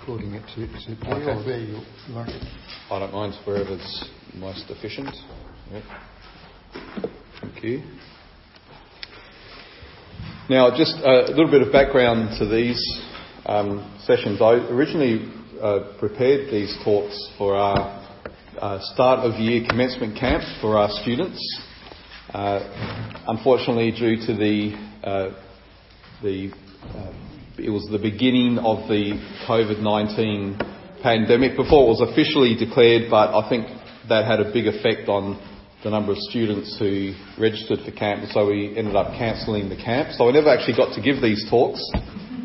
recording it to, to okay. or there you'll learn it? I don't mind wherever it's most efficient. Yep. Thank you. Now, just a little bit of background to these um, sessions. I originally uh, prepared these talks for our uh, start of year commencement camp for our students. Uh, unfortunately, due to the uh, the uh, it was the beginning of the COVID 19 pandemic before it was officially declared, but I think that had a big effect on the number of students who registered for camp, so we ended up cancelling the camp. So I never actually got to give these talks,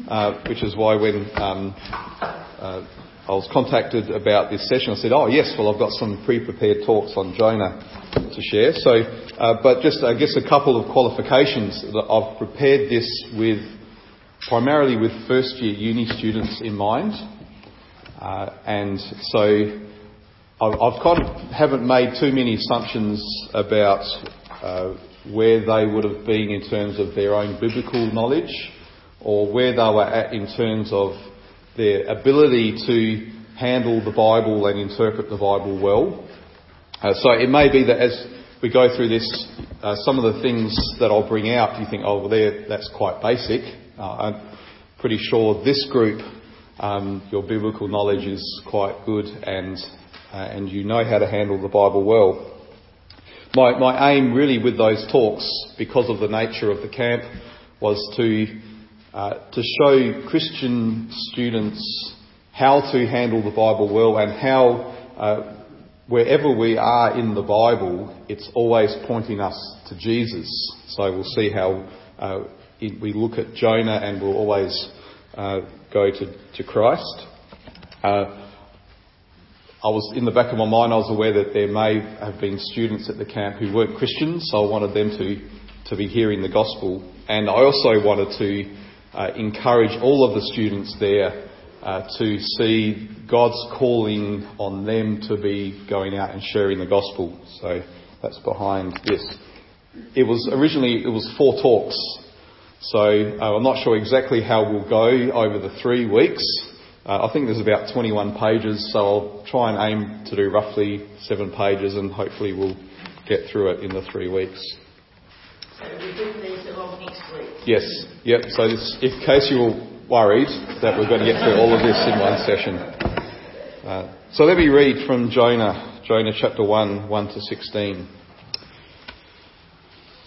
uh, which is why when um, uh, I was contacted about this session, I said, "Oh yes, well I've got some pre-prepared talks on Jonah to share." So, uh, but just I guess a couple of qualifications. that I've prepared this with primarily with first year uni students in mind. Uh, and so I've kind of haven't made too many assumptions about uh, where they would have been in terms of their own biblical knowledge or where they were at in terms of their ability to handle the Bible and interpret the Bible well. Uh, so it may be that as we go through this, uh, some of the things that I'll bring out, you think, oh, well, there, that's quite basic. Uh, I'm pretty sure this group, um, your biblical knowledge is quite good and, uh, and you know how to handle the Bible well. My, my aim really with those talks, because of the nature of the camp, was to, uh, to show Christian students how to handle the Bible well and how, uh, wherever we are in the Bible, it's always pointing us to Jesus. So we'll see how uh, we look at Jonah and we'll always uh, go to, to Christ. Uh, I was in the back of my mind. I was aware that there may have been students at the camp who weren't Christians, so I wanted them to to be hearing the gospel, and I also wanted to uh, encourage all of the students there uh, to see God's calling on them to be going out and sharing the gospel. So that's behind this. It was originally it was four talks so uh, I'm not sure exactly how we'll go over the three weeks. Uh, I think there's about 21 pages, so I'll try and aim to do roughly seven pages, and hopefully we'll get through it in the three weeks. So we bring these along next week. Yes. Yep. So this, in case you were worried that we're going to get through all of this in one session. Uh, so let me read from Jonah, Jonah chapter 1, 1 to 16.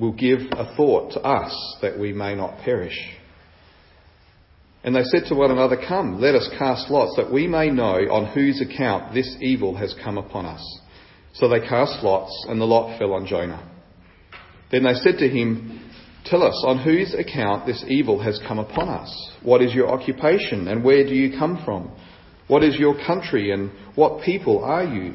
will give a thought to us that we may not perish. And they said to one another, Come, let us cast lots, that we may know on whose account this evil has come upon us. So they cast lots, and the lot fell on Jonah. Then they said to him, Tell us, on whose account this evil has come upon us? What is your occupation, and where do you come from? What is your country, and what people are you?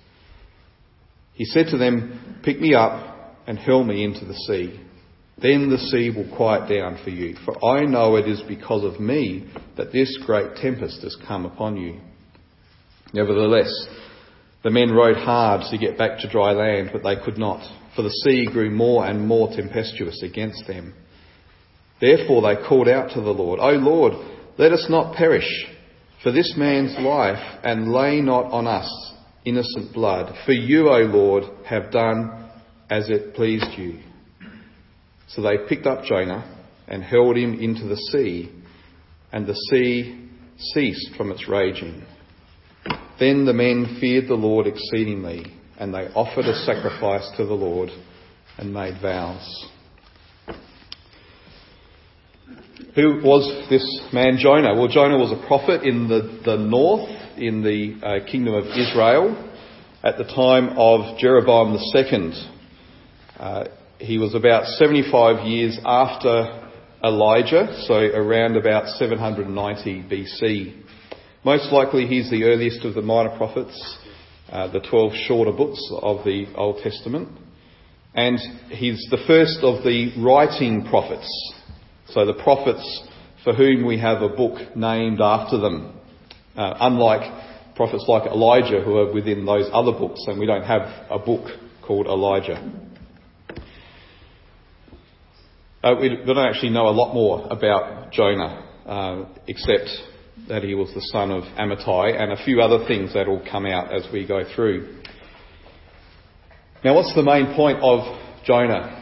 He said to them, Pick me up and hurl me into the sea. Then the sea will quiet down for you, for I know it is because of me that this great tempest has come upon you. Nevertheless, The men rowed hard to get back to dry land, but they could not, for the sea grew more and more tempestuous against them. Therefore they called out to the Lord, O Lord, let us not perish for this man's life, and lay not on us innocent blood. For you, O Lord, have done as it pleased you. So they picked up Jonah and hurled him into the sea, and the sea ceased from its raging. Then the men feared the Lord exceedingly, and they offered a sacrifice to the Lord and made vows. Who was this man Jonah? Well, Jonah was a prophet in the, the north, in the uh, kingdom of Israel, at the time of Jeroboam II. Uh, he was about 75 years after Elijah, so around about 790 BC. Most likely he's the earliest of the minor prophets, uh, the 12 shorter books of the Old Testament. And he's the first of the writing prophets. So the prophets for whom we have a book named after them. Uh, unlike prophets like Elijah who are within those other books and we don't have a book called Elijah. Uh, we don't actually know a lot more about Jonah, uh, except that he was the son of Amittai, and a few other things that will come out as we go through. Now, what's the main point of Jonah?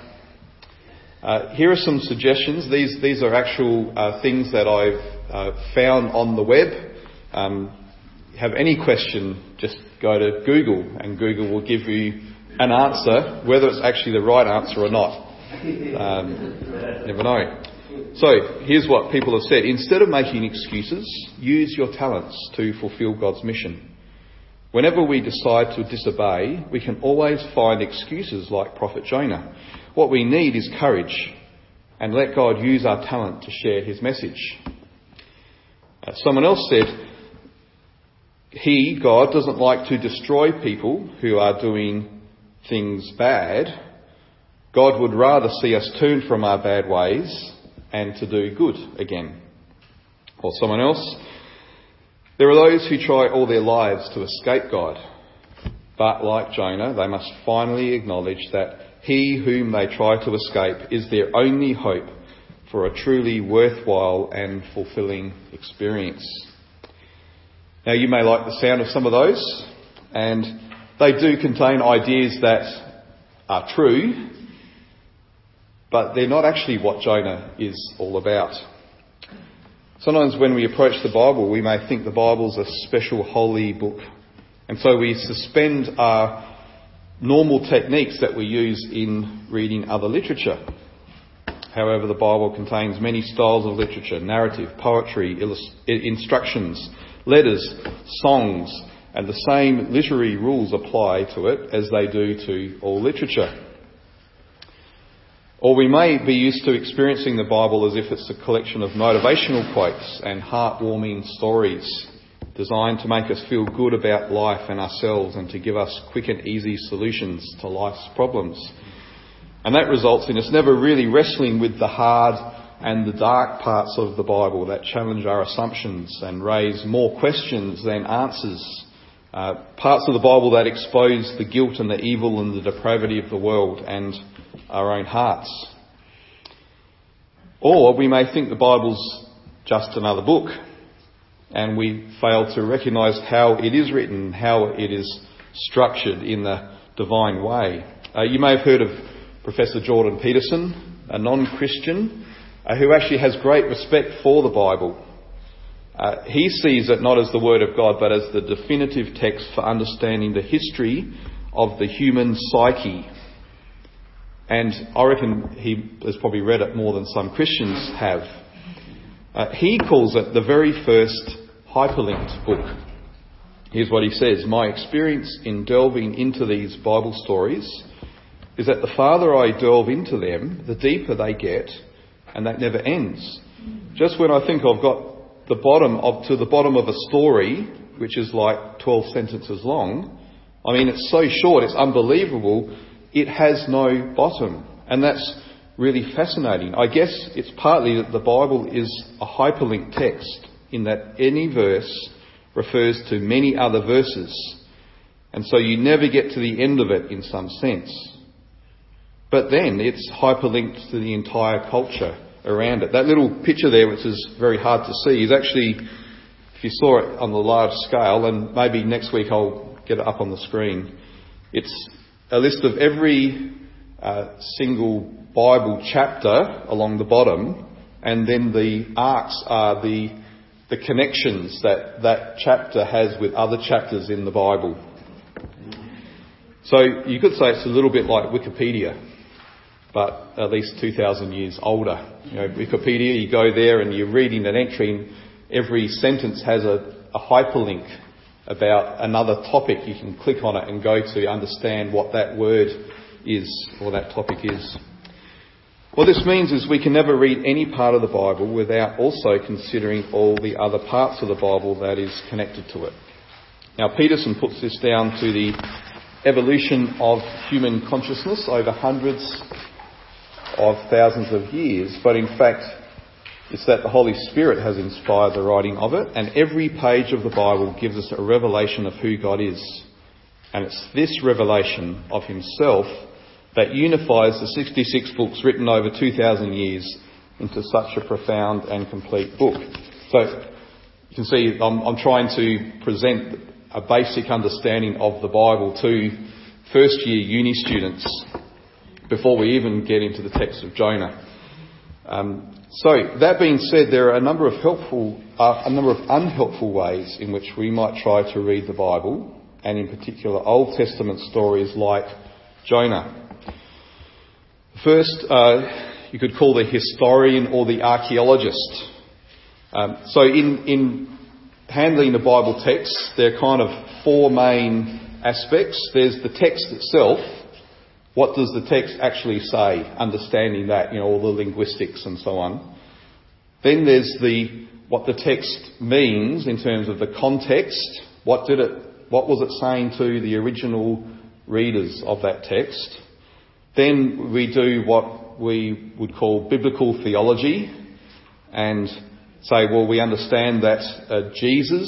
Uh, here are some suggestions. These, these are actual uh, things that I've uh, found on the web. Um, have any question, just go to Google, and Google will give you an answer, whether it's actually the right answer or not. Um, never know. So here's what people have said. Instead of making excuses, use your talents to fulfill God's mission. Whenever we decide to disobey, we can always find excuses like Prophet Jonah. What we need is courage and let God use our talent to share his message. Uh, someone else said, He, God, doesn't like to destroy people who are doing things bad. God would rather see us turn from our bad ways and to do good again. Or someone else, there are those who try all their lives to escape God, but like Jonah, they must finally acknowledge that he whom they try to escape is their only hope for a truly worthwhile and fulfilling experience. Now, you may like the sound of some of those, and they do contain ideas that are true, but they're not actually what Jonah is all about. Sometimes when we approach the Bible, we may think the Bible's a special holy book. And so we suspend our normal techniques that we use in reading other literature. However, the Bible contains many styles of literature narrative, poetry, instructions, letters, songs, and the same literary rules apply to it as they do to all literature. Or we may be used to experiencing the Bible as if it's a collection of motivational quotes and heartwarming stories designed to make us feel good about life and ourselves and to give us quick and easy solutions to life's problems. And that results in us never really wrestling with the hard and the dark parts of the Bible that challenge our assumptions and raise more questions than answers. Uh, parts of the Bible that expose the guilt and the evil and the depravity of the world and our own hearts. Or we may think the Bible's just another book and we fail to recognise how it is written, how it is structured in the divine way. Uh, you may have heard of Professor Jordan Peterson, a non-Christian, uh, who actually has great respect for the Bible. Uh, he sees it not as the Word of God, but as the definitive text for understanding the history of the human psyche and I reckon he has probably read it more than some Christians have. Uh, he calls it the very first hyperlinked book. Here's what he says My experience in delving into these Bible stories is that the farther I delve into them, the deeper they get, and that never ends. Just when I think I've got the bottom of, to the bottom of a story, which is like 12 sentences long, I mean, it's so short, it's unbelievable it has no bottom. And that's really fascinating. I guess it's partly that the Bible is a hyperlinked text in that any verse refers to many other verses. And so you never get to the end of it in some sense. But then it's hyperlinked to the entire culture around it. That little picture there, which is very hard to see, is actually, if you saw it on the large scale, and maybe next week I'll get it up on the screen, it's a list of every uh, single Bible chapter along the bottom, and then the arcs are the, the connections that that chapter has with other chapters in the Bible. So you could say it's a little bit like Wikipedia but at least 2,000 years older. You know, Wikipedia, you go there and you're reading an entry, and every sentence has a, a hyperlink about another topic. You can click on it and go to understand what that word is or that topic is. What this means is we can never read any part of the Bible without also considering all the other parts of the Bible that is connected to it. Now, Peterson puts this down to the evolution of human consciousness over hundreds of thousands of years, but in fact, it's that the Holy Spirit has inspired the writing of it, and every page of the Bible gives us a revelation of who God is. And it's this revelation of Himself that unifies the 66 books written over 2,000 years into such a profound and complete book. So, you can see I'm, I'm trying to present a basic understanding of the Bible to first year uni students before we even get into the text of Jonah. Um, so that being said, there are a number of helpful, uh, a number of unhelpful ways in which we might try to read the Bible, and in particular Old Testament stories like Jonah. First, uh, you could call the historian or the archaeologist. Um, so in, in handling the Bible text, there are kind of four main aspects. There's the text itself, what does the text actually say? Understanding that, you know, all the linguistics and so on. Then there's the, what the text means in terms of the context. What did it, what was it saying to the original readers of that text? Then we do what we would call biblical theology and say, well, we understand that uh, Jesus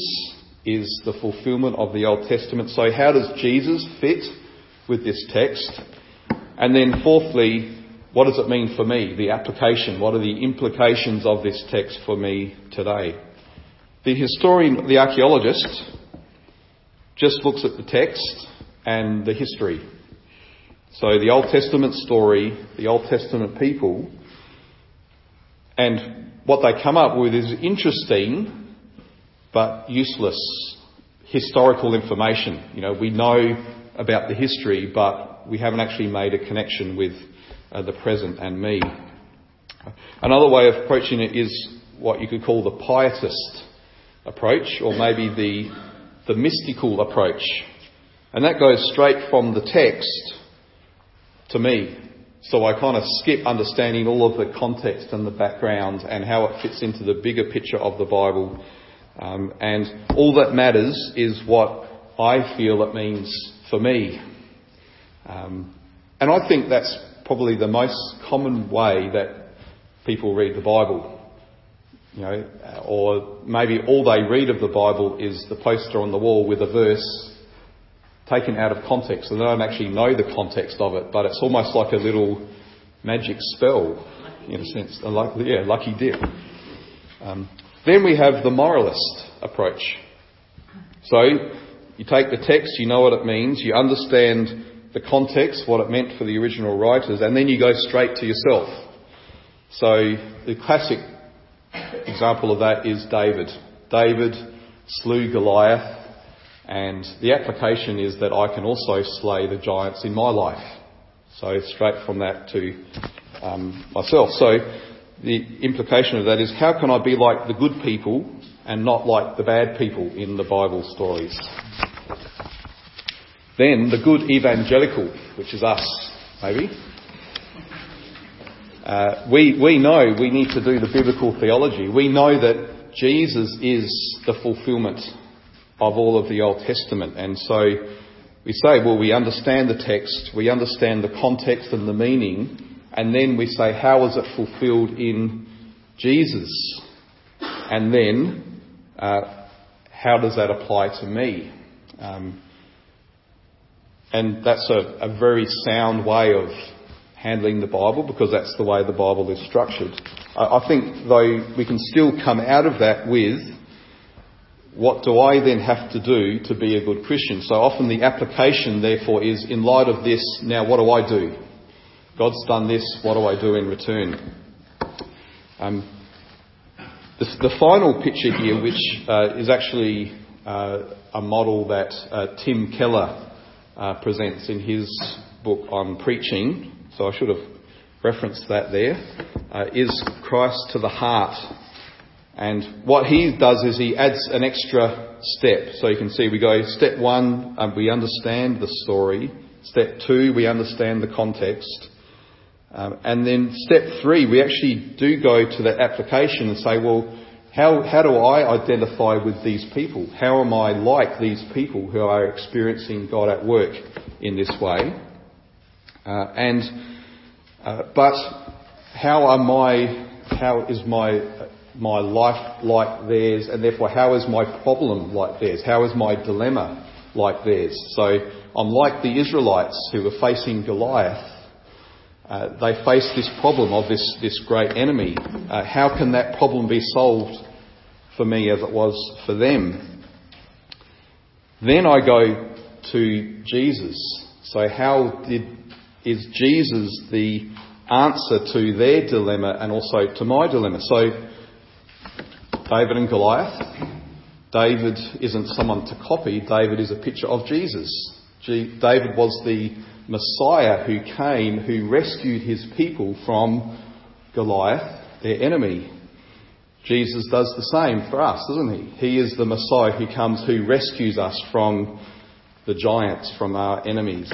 is the fulfillment of the Old Testament. So how does Jesus fit with this text? And then fourthly, what does it mean for me? The application. What are the implications of this text for me today? The historian, the archaeologist, just looks at the text and the history. So the Old Testament story, the Old Testament people, and what they come up with is interesting but useless historical information. You know, we know about the history, but we haven't actually made a connection with uh, the present and me. Another way of approaching it is what you could call the pietist approach, or maybe the, the mystical approach. And that goes straight from the text to me. So I kind of skip understanding all of the context and the background and how it fits into the bigger picture of the Bible. Um, and all that matters is what I feel it means for me. Um, and I think that's probably the most common way that people read the Bible. You know, or maybe all they read of the Bible is the poster on the wall with a verse taken out of context, and they don't actually know the context of it, but it's almost like a little magic spell, in a sense. Like, yeah, lucky dip. Um, then we have the moralist approach. So you take the text, you know what it means, you understand the context, what it meant for the original writers, and then you go straight to yourself. So the classic example of that is David. David slew Goliath, and the application is that I can also slay the giants in my life. So straight from that to um, myself. So the implication of that is how can I be like the good people and not like the bad people in the Bible stories? Then the good evangelical, which is us, maybe. Uh, we, we know we need to do the biblical theology. We know that Jesus is the fulfillment of all of the Old Testament. And so we say, well, we understand the text, we understand the context and the meaning, and then we say, how is it fulfilled in Jesus? And then, uh, how does that apply to me? Um, And that's a, a very sound way of handling the Bible because that's the way the Bible is structured. I, think, though, we can still come out of that with what do I then have to do to be a good Christian? So often the application, therefore, is in light of this, now what do I do? God's done this, what do I do in return? Um, the, the, final picture here, which uh, is actually uh, a model that uh, Tim Keller uh, presents in his book on preaching, so I should have referenced that there, uh, is Christ to the heart. And what he does is he adds an extra step. So you can see we go step one, um, we understand the story. Step two, we understand the context. Um, and then step three, we actually do go to the application and say, well, how, how do I identify with these people? How am I like these people who are experiencing God at work in this way? Uh, and uh, but how am I? How is my my life like theirs? And therefore, how is my problem like theirs? How is my dilemma like theirs? So I'm like the Israelites who were facing Goliath. Uh, they face this problem of this, this great enemy. Uh, how can that problem be solved for me as it was for them? Then I go to Jesus. So how did, is Jesus the answer to their dilemma and also to my dilemma? So David and Goliath. David isn't someone to copy. David is a picture of Jesus. David was the Messiah who came, who rescued his people from Goliath, their enemy. Jesus does the same for us, doesn't he? He is the Messiah who comes, who rescues us from the giants, from our enemies.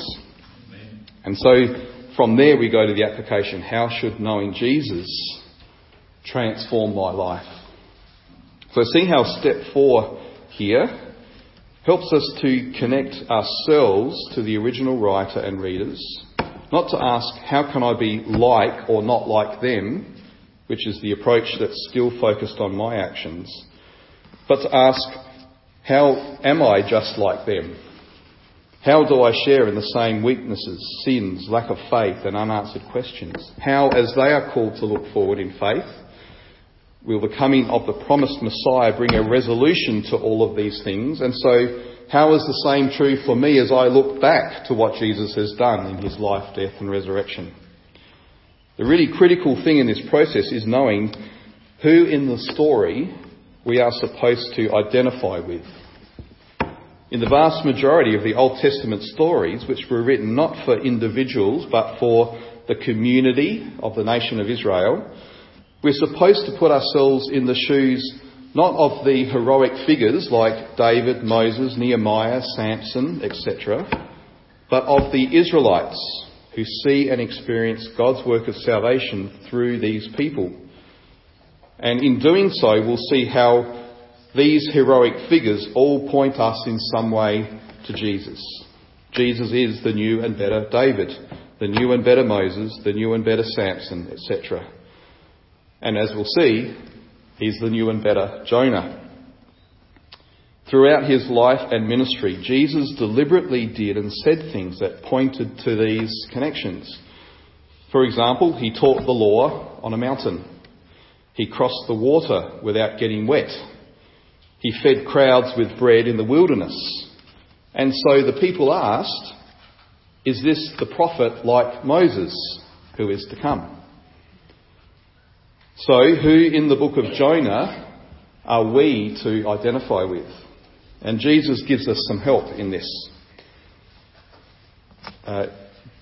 Amen. And so from there we go to the application how should knowing Jesus transform my life? So see how step four here helps us to connect ourselves to the original writer and readers, not to ask, how can I be like or not like them, which is the approach that's still focused on my actions, but to ask, how am I just like them? How do I share in the same weaknesses, sins, lack of faith, and unanswered questions? How, as they are called to look forward in faith, will the coming of the promised Messiah bring a resolution to all of these things? And so, how is the same true for me as I look back to what Jesus has done in his life, death, and resurrection? The really critical thing in this process is knowing who in the story we are supposed to identify with. In the vast majority of the Old Testament stories, which were written not for individuals but for the community of the nation of Israel, we're supposed to put ourselves in the shoes not of the heroic figures like David, Moses, Nehemiah, Samson, etc., but of the Israelites who see and experience God's work of salvation through these people. And in doing so, we'll see how these heroic figures all point us in some way to Jesus. Jesus is the new and better David, the new and better Moses, the new and better Samson, etc. And as we'll see, he's the new and better Jonah. Throughout his life and ministry, Jesus deliberately did and said things that pointed to these connections. For example, he taught the law on a mountain. He crossed the water without getting wet. He fed crowds with bread in the wilderness. And so the people asked, Is this the prophet like Moses who is to come? So, who in the book of Jonah are we to identify with? And Jesus gives us some help in this. Uh,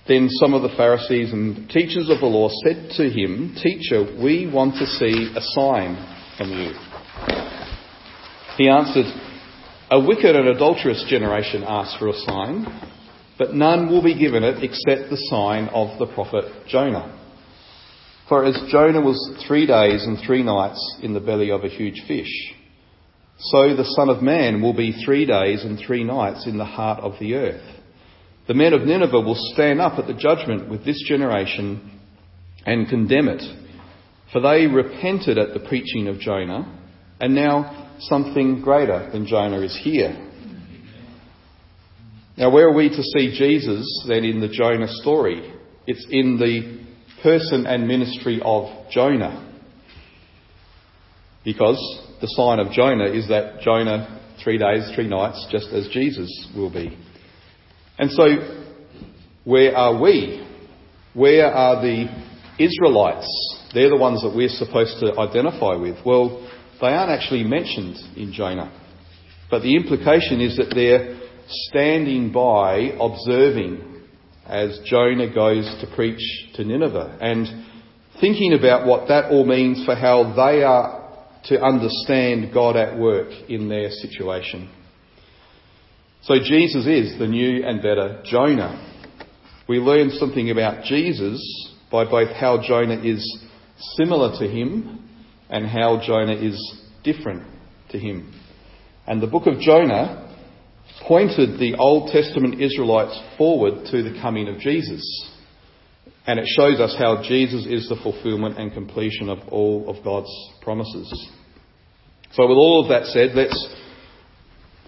then some of the Pharisees and teachers of the law said to him, Teacher, we want to see a sign from you. He answered, A wicked and adulterous generation asks for a sign, but none will be given it except the sign of the prophet Jonah. For as Jonah was three days and three nights in the belly of a huge fish, so the Son of Man will be three days and three nights in the heart of the earth. The men of Nineveh will stand up at the judgment with this generation and condemn it, for they repented at the preaching of Jonah, and now something greater than Jonah is here. Now, where are we to see Jesus then in the Jonah story? It's in the person and ministry of Jonah. Because the sign of Jonah is that Jonah, three days, three nights, just as Jesus will be. And so, where are we? Where are the Israelites? They're the ones that we're supposed to identify with. Well, they aren't actually mentioned in Jonah. But the implication is that they're standing by, observing as Jonah goes to preach to Nineveh and thinking about what that all means for how they are to understand God at work in their situation. So Jesus is the new and better Jonah. We learn something about Jesus by both how Jonah is similar to him and how Jonah is different to him. And the book of Jonah pointed the Old Testament Israelites forward to the coming of Jesus. And it shows us how Jesus is the fulfillment and completion of all of God's promises. So, with all of that said, let's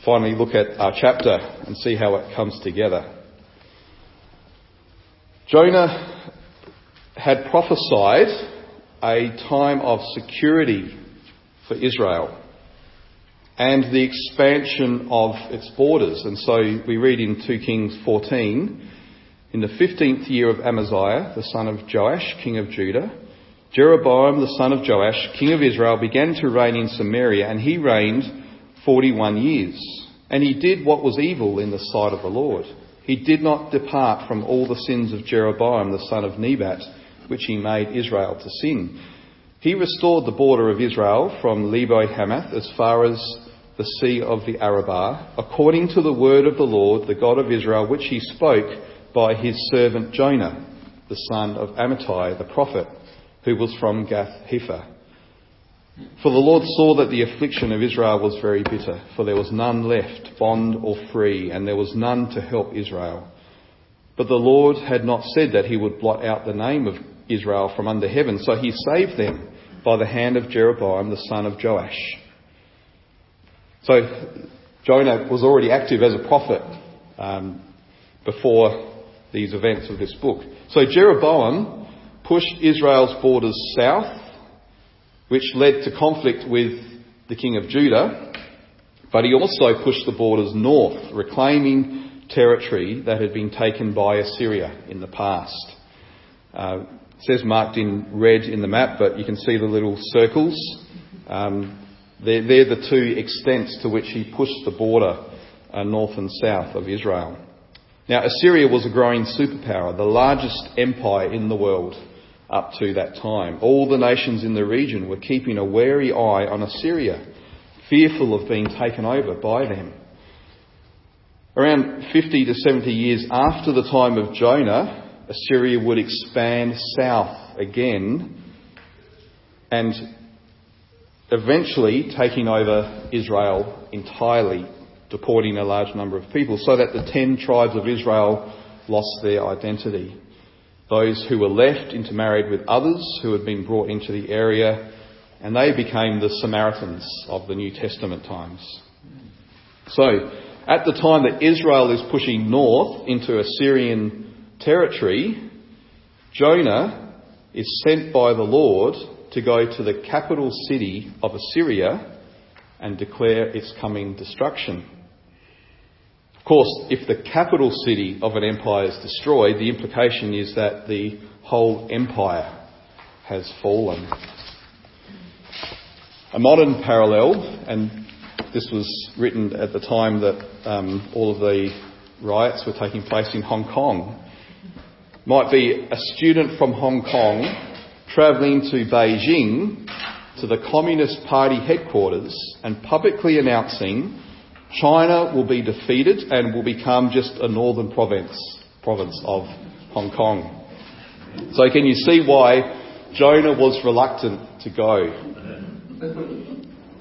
finally look at our chapter and see how it comes together. Jonah had prophesied a time of security for Israel and the expansion of its borders. And so we read in 2 Kings 14, in the 15th year of Amaziah, the son of Joash, king of Judah, Jeroboam, the son of Joash, king of Israel, began to reign in Samaria, and he reigned 41 years. And he did what was evil in the sight of the Lord. He did not depart from all the sins of Jeroboam, the son of Nebat, which he made Israel to sin. He restored the border of Israel from Lebo Hamath as far as the sea of the Arabah, according to the word of the Lord, the God of Israel, which he spoke by his servant Jonah, the son of Amittai, the prophet, who was from Gath Hepher. For the Lord saw that the affliction of Israel was very bitter, for there was none left, bond or free, and there was none to help Israel. But the Lord had not said that he would blot out the name of Israel from under heaven, so he saved them by the hand of Jeroboam the son of Joash. So Jonah was already active as a prophet um, before these events of this book. So Jeroboam pushed Israel's borders south, which led to conflict with the king of Judah, but he also pushed the borders north, reclaiming territory that had been taken by Assyria in the past. Uh, it says marked in red in the map, but you can see the little circles. Um, they're, they're, the two extents to which he pushed the border uh, north and south of Israel. Now, Assyria was a growing superpower, the largest empire in the world up to that time. All the nations in the region were keeping a wary eye on Assyria, fearful of being taken over by them. Around 50 to 70 years after the time of Jonah, Assyria would expand south again and eventually taking over Israel entirely, deporting a large number of people, so that the ten tribes of Israel lost their identity. Those who were left intermarried with others who had been brought into the area, and they became the Samaritans of the New Testament times. So, at the time that Israel is pushing north into Assyrian territory, Jonah is sent by the Lord to go to the capital city of Assyria and declare its coming destruction. Of course, if the capital city of an empire is destroyed, the implication is that the whole empire has fallen. A modern parallel, and this was written at the time that um, all of the riots were taking place in Hong Kong might be a student from Hong Kong travelling to Beijing to the Communist Party headquarters and publicly announcing China will be defeated and will become just a northern province, province of Hong Kong. So can you see why Jonah was reluctant to go?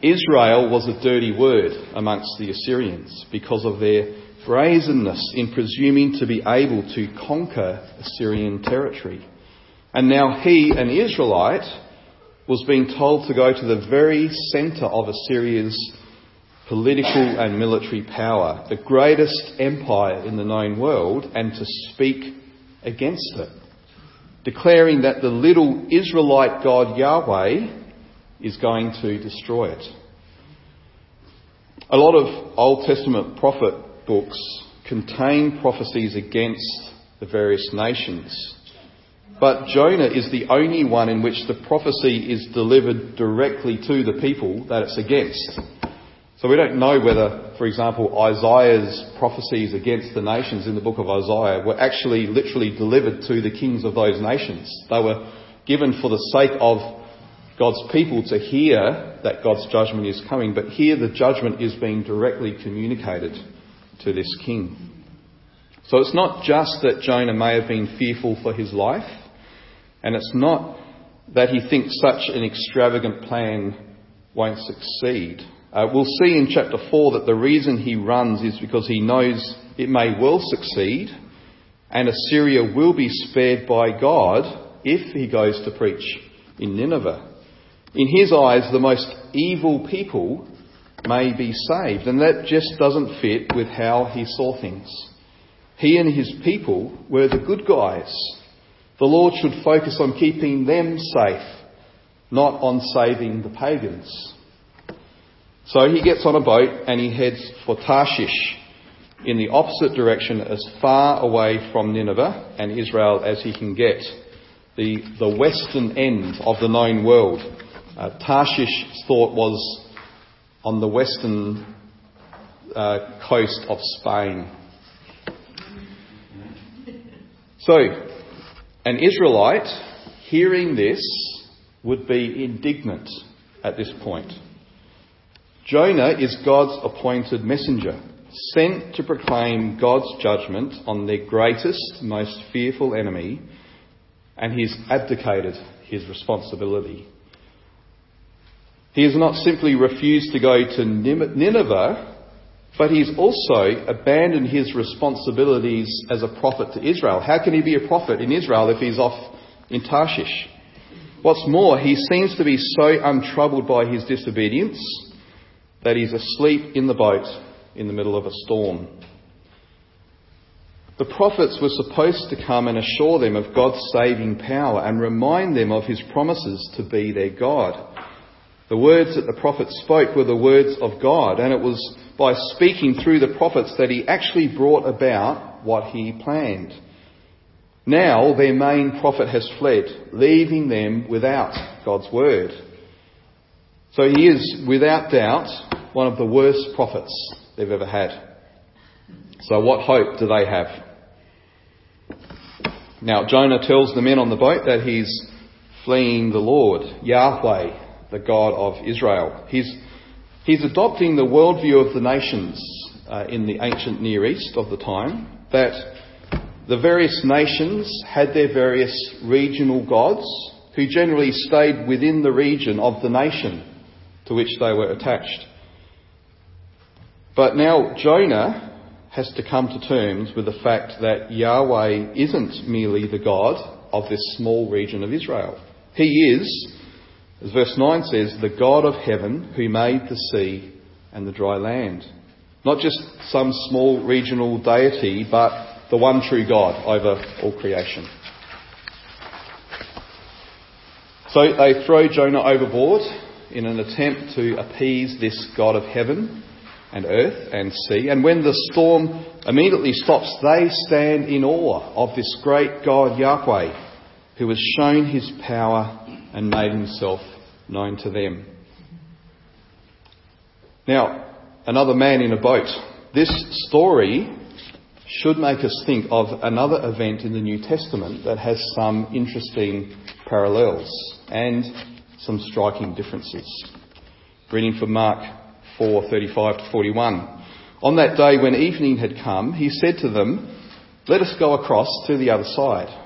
Israel was a dirty word amongst the Assyrians because of their brazenness in presuming to be able to conquer Assyrian territory. And now he, an Israelite, was being told to go to the very centre of Assyria's political and military power, the greatest empire in the known world, and to speak against it, declaring that the little Israelite God Yahweh is going to destroy it. A lot of Old Testament prophet books contain prophecies against the various nations. But Jonah is the only one in which the prophecy is delivered directly to the people that it's against. So we don't know whether, for example, Isaiah's prophecies against the nations in the book of Isaiah were actually literally delivered to the kings of those nations. They were given for the sake of God's people to hear that God's judgment is coming, but here the judgment is being directly communicated to this king. So it's not just that Jonah may have been fearful for his life, and it's not that he thinks such an extravagant plan won't succeed. Uh, we'll see in chapter 4 that the reason he runs is because he knows it may well succeed, and Assyria will be spared by God if he goes to preach in Nineveh. In his eyes, the most evil people may be saved, and that just doesn't fit with how he saw things. He and his people were the good guys. The Lord should focus on keeping them safe, not on saving the pagans. So he gets on a boat and he heads for Tarshish in the opposite direction as far away from Nineveh and Israel as he can get. The, the western end of the known world. Uh, Tarshish thought was on the western uh, coast of Spain. So, an Israelite hearing this would be indignant at this point. Jonah is God's appointed messenger, sent to proclaim God's judgment on their greatest, most fearful enemy, and he's abdicated his responsibility. He has not simply refused to go to Nineveh, but he's also abandoned his responsibilities as a prophet to Israel. How can he be a prophet in Israel if he's off in Tarshish? What's more, he seems to be so untroubled by his disobedience that he's asleep in the boat in the middle of a storm. The prophets were supposed to come and assure them of God's saving power and remind them of his promises to be their God. The words that the prophets spoke were the words of God, and it was by speaking through the prophets that he actually brought about what he planned. Now their main prophet has fled, leaving them without God's word. So he is, without doubt, one of the worst prophets they've ever had. So what hope do they have? Now Jonah tells the men on the boat that he's fleeing the Lord, Yahweh, the God of Israel. He's, he's adopting the worldview of the nations uh, in the ancient Near East of the time, that the various nations had their various regional gods who generally stayed within the region of the nation to which they were attached. But now Jonah has to come to terms with the fact that Yahweh isn't merely the God of this small region of Israel. He is as verse 9 says, the God of heaven who made the sea and the dry land. Not just some small regional deity, but the one true God over all creation. So they throw Jonah overboard in an attempt to appease this God of heaven and earth and sea. And when the storm immediately stops, they stand in awe of this great God Yahweh who has shown his power and made himself known to them. Now, another man in a boat. This story should make us think of another event in the New Testament that has some interesting parallels and some striking differences. Reading from Mark 4:35 to 41. On that day when evening had come, he said to them, "Let us go across to the other side."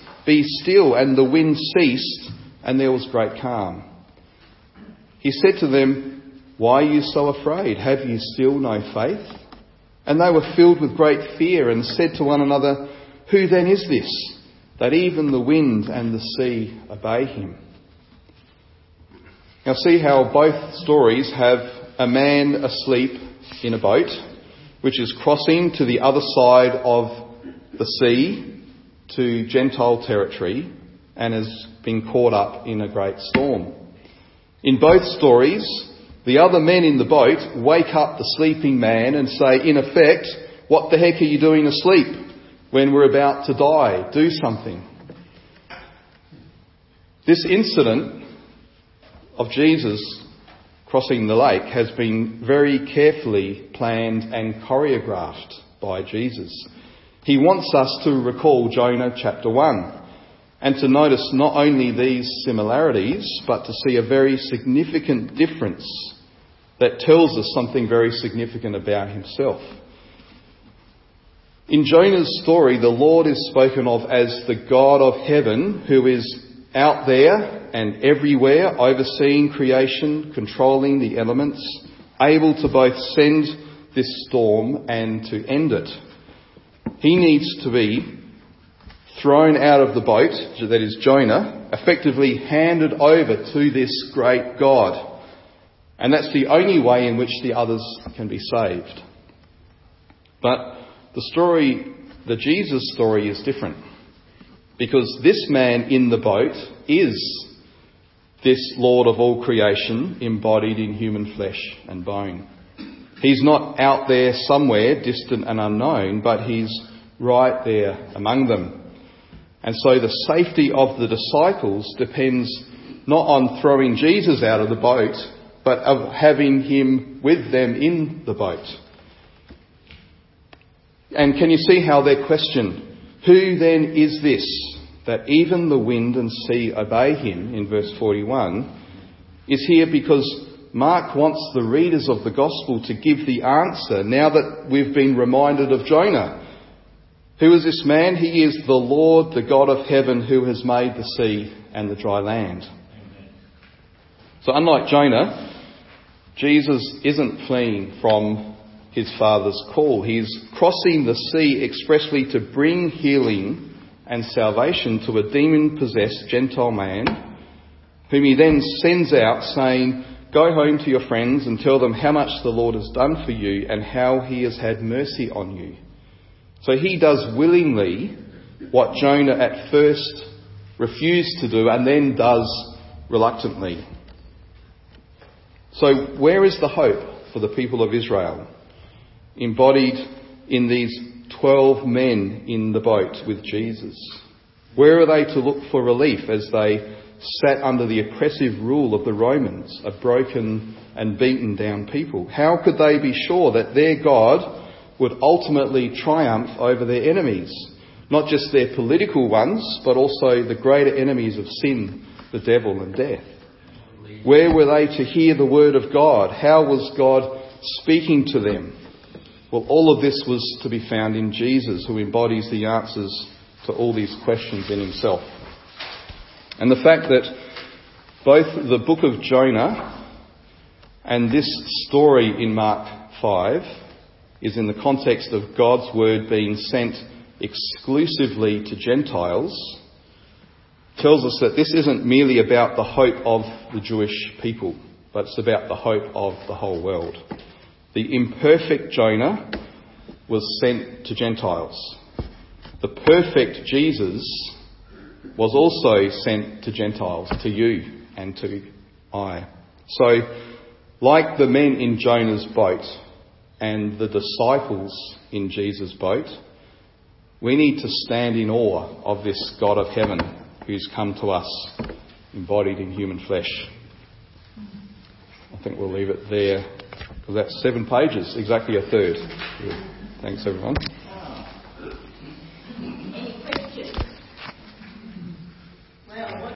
be still. And the wind ceased, and there was great calm. He said to them, Why are you so afraid? Have you still no faith? And they were filled with great fear and said to one another, Who then is this, that even the wind and the sea obey him? Now see how both stories have a man asleep in a boat, which is crossing to the other side of the sea to Gentile territory and has been caught up in a great storm. In both stories, the other men in the boat wake up the sleeping man and say, in effect, what the heck are you doing asleep when we're about to die? Do something. This incident of Jesus crossing the lake has been very carefully planned and choreographed by Jesus. He wants us to recall Jonah chapter 1 and to notice not only these similarities, but to see a very significant difference that tells us something very significant about himself. In Jonah's story, the Lord is spoken of as the God of heaven who is out there and everywhere, overseeing creation, controlling the elements, able to both send this storm and to end it. He needs to be thrown out of the boat, that is Jonah, effectively handed over to this great God. And that's the only way in which the others can be saved. But the story, the Jesus story is different. Because this man in the boat is this Lord of all creation embodied in human flesh and bone. He's not out there somewhere distant and unknown, but he's right there among them. And so the safety of the disciples depends not on throwing Jesus out of the boat, but of having him with them in the boat. And can you see how their question, who then is this that even the wind and sea obey him, in verse 41, is here because Mark wants the readers of the gospel to give the answer now that we've been reminded of Jonah. Who is this man? He is the Lord, the God of heaven, who has made the sea and the dry land. So, unlike Jonah, Jesus isn't fleeing from his Father's call. He's crossing the sea expressly to bring healing and salvation to a demon possessed Gentile man, whom he then sends out saying, Go home to your friends and tell them how much the Lord has done for you and how he has had mercy on you. So he does willingly what Jonah at first refused to do and then does reluctantly. So, where is the hope for the people of Israel? Embodied in these 12 men in the boat with Jesus. Where are they to look for relief as they sat under the oppressive rule of the Romans, a broken and beaten down people? How could they be sure that their God would ultimately triumph over their enemies? Not just their political ones, but also the greater enemies of sin, the devil, and death. Where were they to hear the word of God? How was God speaking to them? Well, all of this was to be found in Jesus, who embodies the answers to all these questions in himself. And the fact that both the book of Jonah and this story in Mark 5 is in the context of God's word being sent exclusively to Gentiles tells us that this isn't merely about the hope of the Jewish people, but it's about the hope of the whole world. The imperfect Jonah was sent to Gentiles. The perfect Jesus was also sent to Gentiles, to you and to I. So, like the men in Jonah's boat and the disciples in Jesus' boat, we need to stand in awe of this God of heaven who's come to us embodied in human flesh. I think we'll leave it there because that's seven pages, exactly a third. Thanks, everyone.